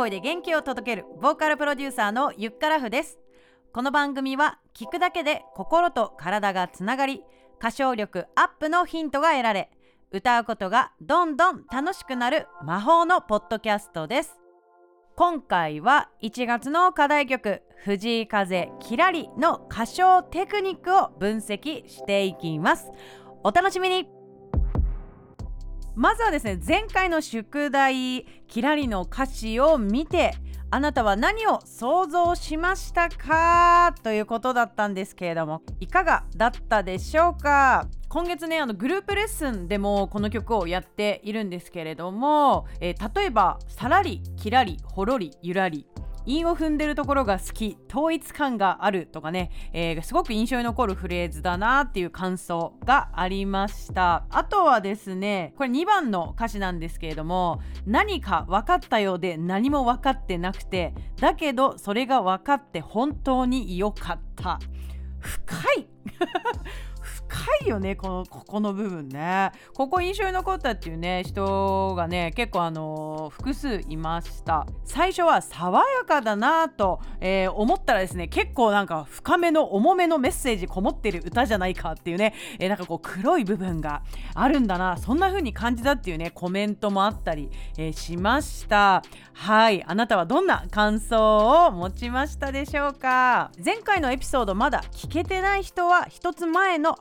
声で元気を届けるボーカルプロデューサーのゆっからふです。この番組は聞くだけで心と体がつながり歌唱力アップのヒントが得られ歌うことがどんどん楽しくなる魔法のポッドキャストです。今回は1月の課題曲藤井風キラリの歌唱テクニックを分析していきます。お楽しみに。まずはですね前回の宿題キラリの歌詞を見てあなたは何を想像しましたか？ということだったんですけれどもいかがだったでしょうか？今月ねあのグループレッスンでもこの曲をやっているんですけれども、えー、例えば「さらりきらりほろりゆらり」韻を踏んでるところが好き統一感があるとかね、えー、すごく印象に残るフレーズだなっていう感想がありました。あとはですねこれ2番の歌詞なんですけれども何か分かったようで何も分かってなくてだけどそれが分かって本当に良かった。深いいよねこのここの部分ね。ここ印象に残ったっていうね人がね結構あのー、複数いました。最初は爽やかだなと、えー、思ったらですね結構なんか深めの重めのメッセージこもってる歌じゃないかっていうね、えー、なんかこう黒い部分があるんだなそんな風に感じたっていうねコメントもあったり、えしました。はいあなたはどんな感想を持ちましたでしょうか？前回のエピソードまだ聞けてない人は一つ前の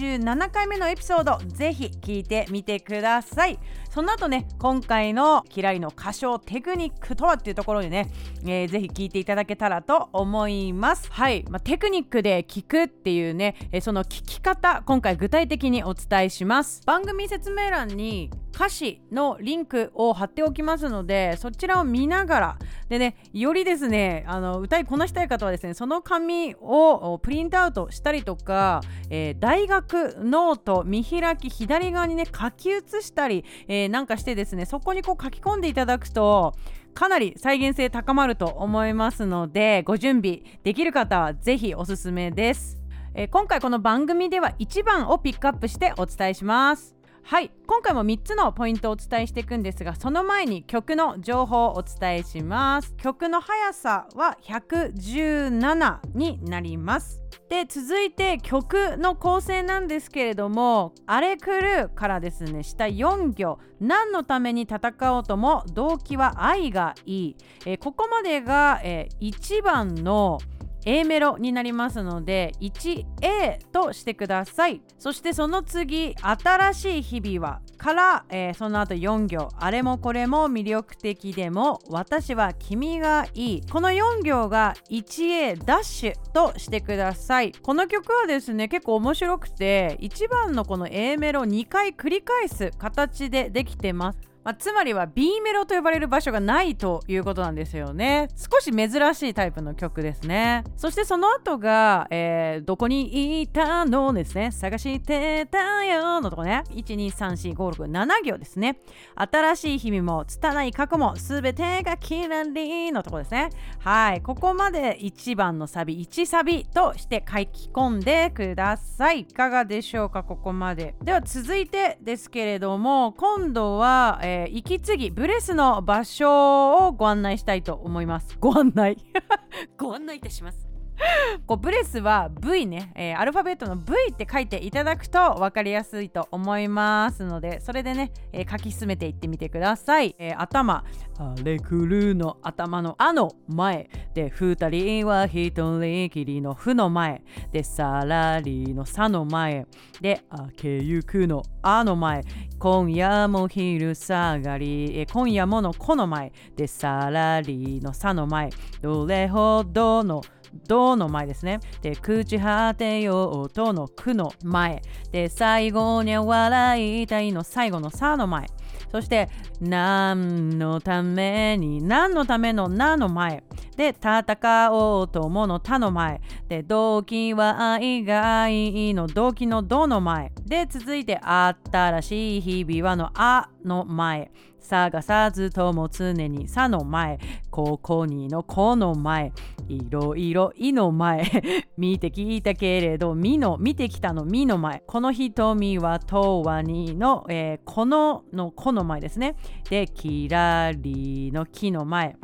87回目のエピソードぜひ聞いてみてください。その後ね今回のキラリの歌唱テクニックとはっていうところでね、えー、ぜひ聞いていただけたらと思います。はい、まあ、テクニックで聞くっていうね、えー、その聞き方今回具体的にお伝えします。番組説明欄に歌詞のリンクを貼っておきますのでそちらを見ながらでねよりですねあの歌いこなしたい方はですねその歌詞をプリントアウトしたりとか、えー、大学ノート見開き左側にね書き写したり、えー、なんかしてですねそこにこう書き込んでいただくとかなり再現性高まると思いますのでご準備できる方は是非おすすめです、えー、今回この番組では1番をピックアップしてお伝えします。はい今回も3つのポイントをお伝えしていくんですがその前に曲の情報をお伝えします。曲の速さは117になります。で続いて曲の構成なんですけれども「荒れ狂う」からですね。下4行「何のために戦おうとも動機は愛がいい」えー、ここまでが、えー、1番の「A メロになりますので 1A としてください。そしてその次新しい日々はから、えー、その後4行。あれもこれも魅力的でも私は君がいい。この4行が 1A ダッシュとしてください。この曲はですね結構面白くて1番のこの A メロ2回繰り返す形でできてます。まあ、つまりは B メロと呼ばれる場所がないということなんですよね。少し珍しいタイプの曲ですね。そしてその後が、えー、どこにいたのですね。探してたよのとこね。1234567行ですね。新しい日々も拙い過去も全てがキラリのとこですね。はい。ここまで1番のサビ1サビとして書き込んでください。いかがでしょうかここまで。では続いてですけれども今度は、えーえー、息継ぎブレスの場所をご案内したいと思います。ご案内。ご案内いたします。こうブレスは V ね、えー、アルファベットの V って書いていただくと分かりやすいと思いますのでそれでね、えー、書き進めていってみてください、えー、頭。あれくるの頭の「あ」の前で二人は一人きりの「ふ」の前。でさらりの「さ」の前。で明けゆくの「あ」の前。今夜も昼下がり、え今夜もの「こ」の前。でさらりの「さ」の前。どれほどの「どの前ですね。で、朽ち果てようとのくの前。で、最後に笑いたいの最後のさの前。そして、何のために、何のためのなの前。で戦おうともの他の前で動機は愛が愛の動機のどの前で続いて新しい日々はのあの前探さずとも常にさの前ここにのこの前いろいろいの前 見てきたけれどみの見てきたのみの前この瞳はとわにの、えー、こののこの前ですね。できらりの木の前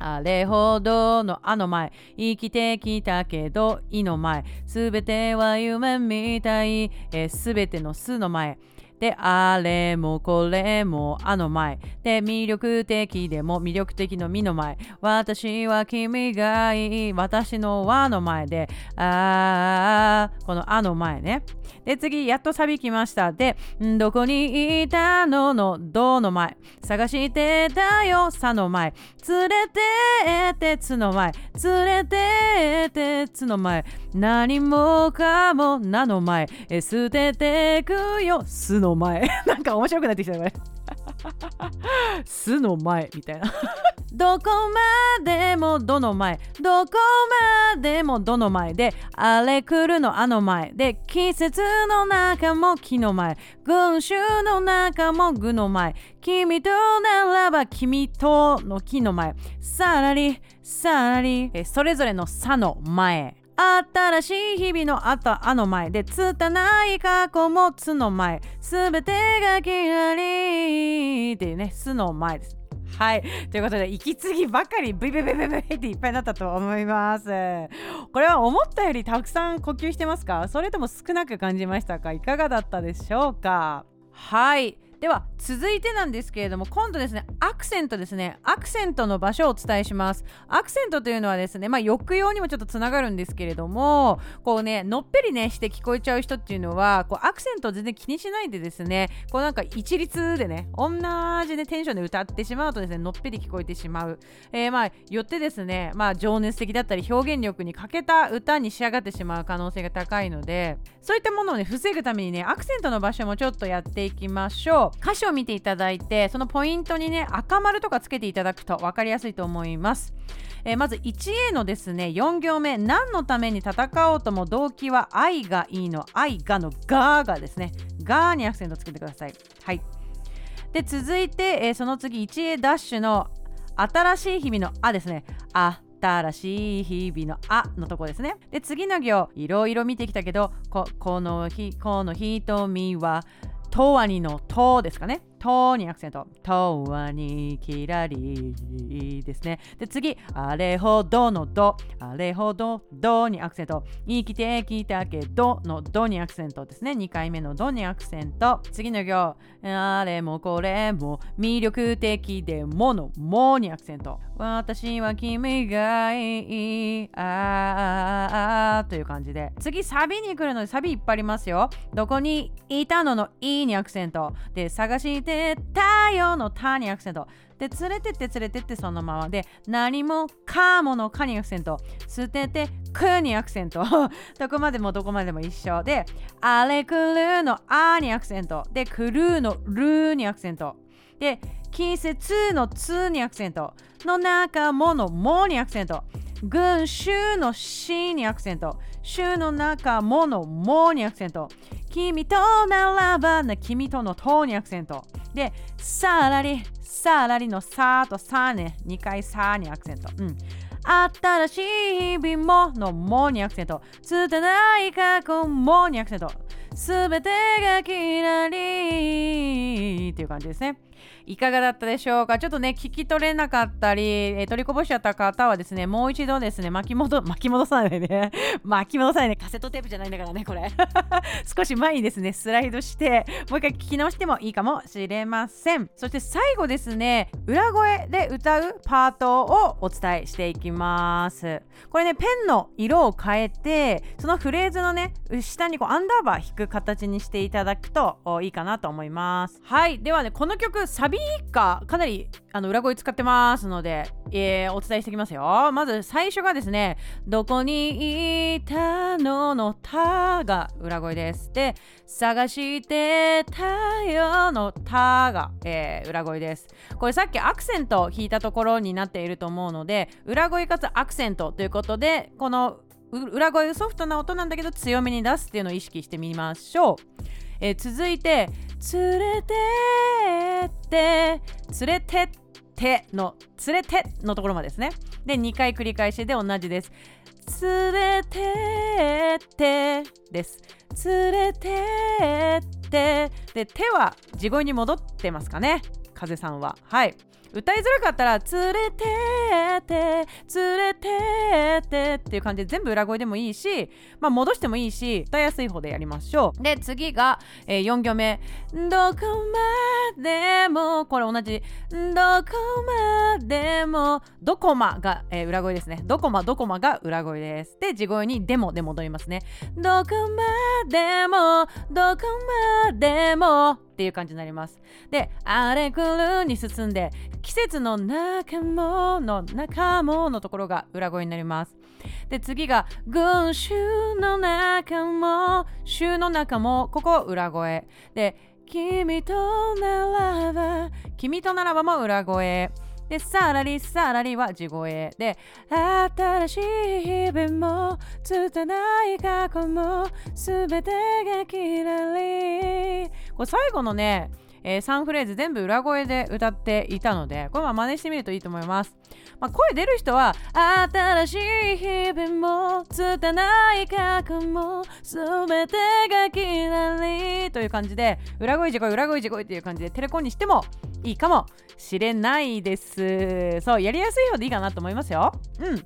あれほどのあの前生きてきたけどいの前すべては夢みたい。すべてのすの前で、あれもこれもあの前。で、魅力的でも魅力的のみの前。私は君がいい。私の和の前で、あー、このあの前ね。で、次、やっとサビ来ました。で、どこにいたののどの前。探してたよ、さの前。連れてってつの前。連れてってつの前。何もかもなの前。捨ててくよ、すの前。なんか面白くなってきたよね。巣の前みたいな。どこまでもどの前。どこまでもどの前。であれ来るのあの前。で季節の中も木の前。群衆の中も具の前。君とならば君との木の前。さらにさらにそれぞれのさの前。新しい日々のあとあの前で拙い過去もつの前すべてがきらりっていうねすの前ですはい。ということで、息継ぎばかりブイブイブイブイっていっぱいになったと思います。これは思ったよりたくさん呼吸してますかそれとも少なく感じましたかいかがだったでしょうかはい。では続いてなんですけれども今度ですねアクセントですね。アクセントの場所をお伝えします。アクセントというのはですねまあ抑揚にもちょっとつながるんですけれどもこうねのっぺりねして聞こえちゃう人っていうのはこうアクセントを全然気にしないでですねこうなんか一律でね同じねテンションで歌ってしまうとですねのっぺり聞こえてしまう、えー、まあよってですねまあ情熱的だったり表現力に欠けた歌に仕上がってしまう可能性が高いのでそういったものをね防ぐためにねアクセントの場所もちょっとやっていきましょう。歌詞を見ていただいてそのポイントにね赤丸とかつけていただくと分かりやすいと思います、えー、まず 1A のですね4行目何のために戦おうとも動機は愛がいいの愛がのががですね。がにアクセントつけてください。はい。で続いて、えー、その次 1A ダッシュの新しい日々のあですね。あ新しい日々のあのとこですね。で、次の行、いろいろ見てきたけど、ここの日、この瞳はとわにのとですかね。とにアクセント。とわにきらりですね。で、次、あれほどのど。あれほどどにアクセント。生きてきたけどのどにアクセントですね。2回目のどにアクセント。次の行。あれもこれも魅力的でものもにアクセント。私は君がいい。あーという感じで。次、サビに来るので、サビいっぱいありますよ。どこにいたののいいにアクセント。で、探してたよのたにアクセント。で、連れてって連れてってそのままで、何もかものかにアクセント。捨ててくにアクセント。どこまでもどこまでも一緒で、あれくるのあにアクセント。で、くるのるにアクセント。で、季節のつにアクセント。の中ものもにアクセント。群衆のしにアクセント。週の中ものもにアクセント。君とならばな君とのとにアクセント。で、さらり、さらりのさとさね、2回さにアクセント。うん。新しい日々ものもにアクセント。つたない過去もにアクセント。すべてがきらりっていう感じですね。いかがだったでしょうか？ちょっとね、聞き取れなかったり、え、取りこぼしちゃった方はですね、もう一度ですね、巻き戻、巻き戻さないでね、巻き戻さないで、カセットテープじゃないんだからね、これ。少し前にですね、スライドして、もう一回聞き直してもいいかもしれません。そして最後ですね、裏声で歌うパートをお伝えしていきます。これね、ペンの色を変えて、そのフレーズのね、下にこうアンダーバー引く形にしていただくといいかなと思います。はい、ではね、この曲、ササビがかなりあの裏声使ってますので、えー、お伝えしていきますよ。まず最初がですねどこにいたののたが裏声です。で探してたよのたが、えー、裏声です。これさっきアクセントを弾いたところになっていると思うので裏声かつアクセントということでこの裏声ソフトな音なんだけど強めに出すっていうのを意識してみましょう、えー、続いて連れてって連れてっての連れてのところまでですね。で2回繰り返しで同じです。連れてってです。連れてって。で手は地声に戻ってますかね。風さんは。はい。歌いづらかったら「連れてって連れてって」っていう感じで全部裏声でもいいし、まあ、戻してもいいし歌いやすい方でやりましょう。で次が、えー、4行目「どこまでも」これ同じ「どこまでも」「どこま」が、えー、裏声ですね「どこまどこま」が裏声です。で地声に「でも」で戻りますね「どこまでもどこまでも」っていう感じになります。で「あれくる」に進んで季節の中もの中ものところが裏声になります。で次が群衆の中も衆の中もここ裏声。で君とならば君とならばも裏声。で、さらりさらりは地声。で、新しい日々も、拙い過去も、すべてがきらり。これ最後のね、えー、3フレーズ全部裏声で歌っていたので、これは真似してみるといいと思います。まあ、声出る人は、新しい日々も、拙い過去も、すべてがきらりという感じで、裏声地声、裏声地声っていう感じで、テレコンにしてもいいかもしれないです。そう、やりやすい方でいいかなと思いますよ。うん。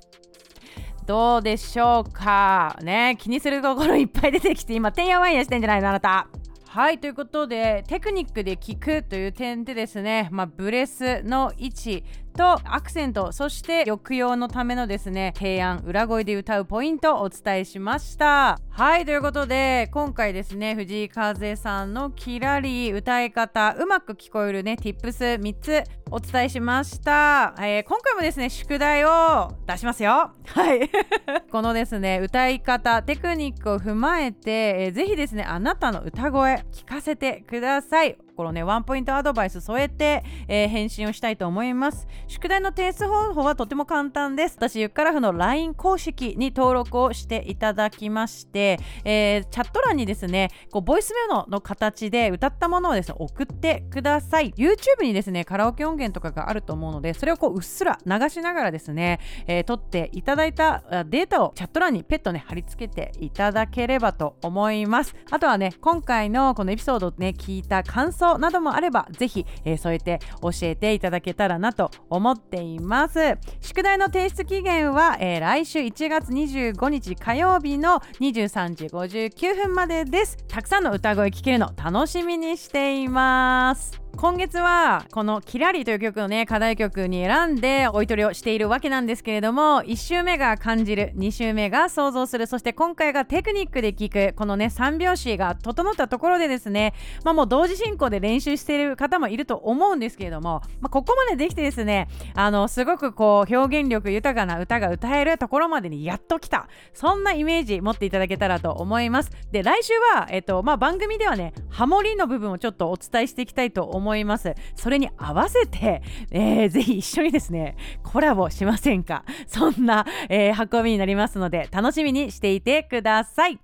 どうでしょうかね気にするところいっぱい出てきて今てんやわんやしてんじゃないのあなたはいということでテクニックで聞くという点でですね、まあ、ブレスの位置とアクセントそして抑揚のためのですね提案裏声で歌うポイントをお伝えしました。はいということで今回ですね藤井風さんのキラリ歌い方うまく聞こえるね Tips3 つお伝えしました、えー、今回もですね宿題を出しますよ。はい。このですね歌い方テクニックを踏まえて、えー、ぜひですねあなたの歌声聞かせてください。ところねワンポイントアドバイス添えて、えー、返信をしたいと思います。宿題の提出方法はとても簡単です。私ゆっからふの LINE 公式に登録をしていただきまして、えー、チャット欄にですねこうボイスメモの形で歌ったものをですね送ってください。YouTube にですねカラオケ音源とかがあると思うのでそれをこううっすら流しながらですね、えー、撮っていただいたデータをチャット欄にペットね貼り付けていただければと思います。あとはね今回のこのエピソードね聞いた感想想などもあればぜひ、えー、添えて教えていただけたらなと思っています。宿題の提出期限は、えー、来週1月25日火曜日の23時59分までです。たくさんの歌声聞けるの楽しみにしています。今月はこの「キラリ」という曲をね課題曲に選んでおいとりをしているわけなんですけれども1週目が感じる2週目が想像するそして今回がテクニックで聴くこのね3拍子が整ったところでですねまあもう同時進行で練習している方もいると思うんですけれども、まあ、ここまでできてですねあのすごくこう表現力豊かな歌が歌えるところまでにやっと来たそんなイメージ持っていただけたらと思います。で来週は、えっとまあ、番組ではねハモリの部分をちょっとお伝えしていきたいと思います思います。それに合わせて、えー、ぜひ一緒にですねコラボしませんか？そんな、えー、運びになりますので楽しみにしていてください。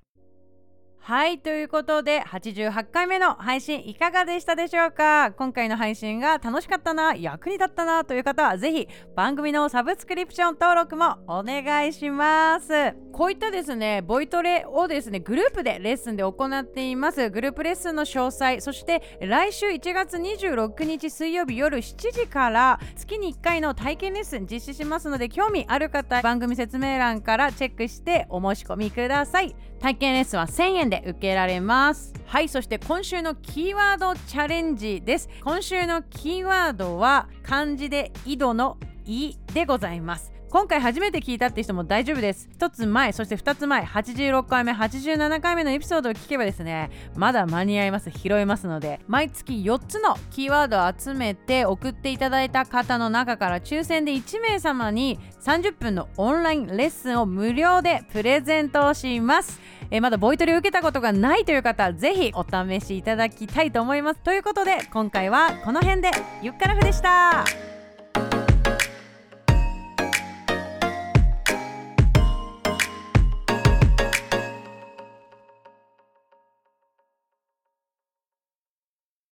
はいということで88回目の配信いかがでしたでしょうか？今回の配信が楽しかったな役に立ったなという方はぜひ番組のサブスクリプション登録もお願いします。こういったですねボイトレをですねグループでレッスンで行っています。グループレッスンの詳細そして来週1月26日水曜日夜7時から月に1回の体験レッスン実施しますので興味ある方番組説明欄からチェックしてお申し込みください。体験レッスンは1000円で。で受けられます。はいそして今週のキーワードチャレンジです。今週のキーワードは漢字で井戸の「い」でございます。今回初めて聞いたって人も大丈夫です。1つ前そして2つ前86回目87回目のエピソードを聞けばですねまだ間に合います拾えますので毎月4つのキーワードを集めて送っていただいた方の中から抽選で1名様に30分のオンラインレッスンを無料でプレゼントをします。えまだボイトレを受けたことがないという方ぜひお試しいただきたいと思います。ということで今回はこの辺でゆっからふでした。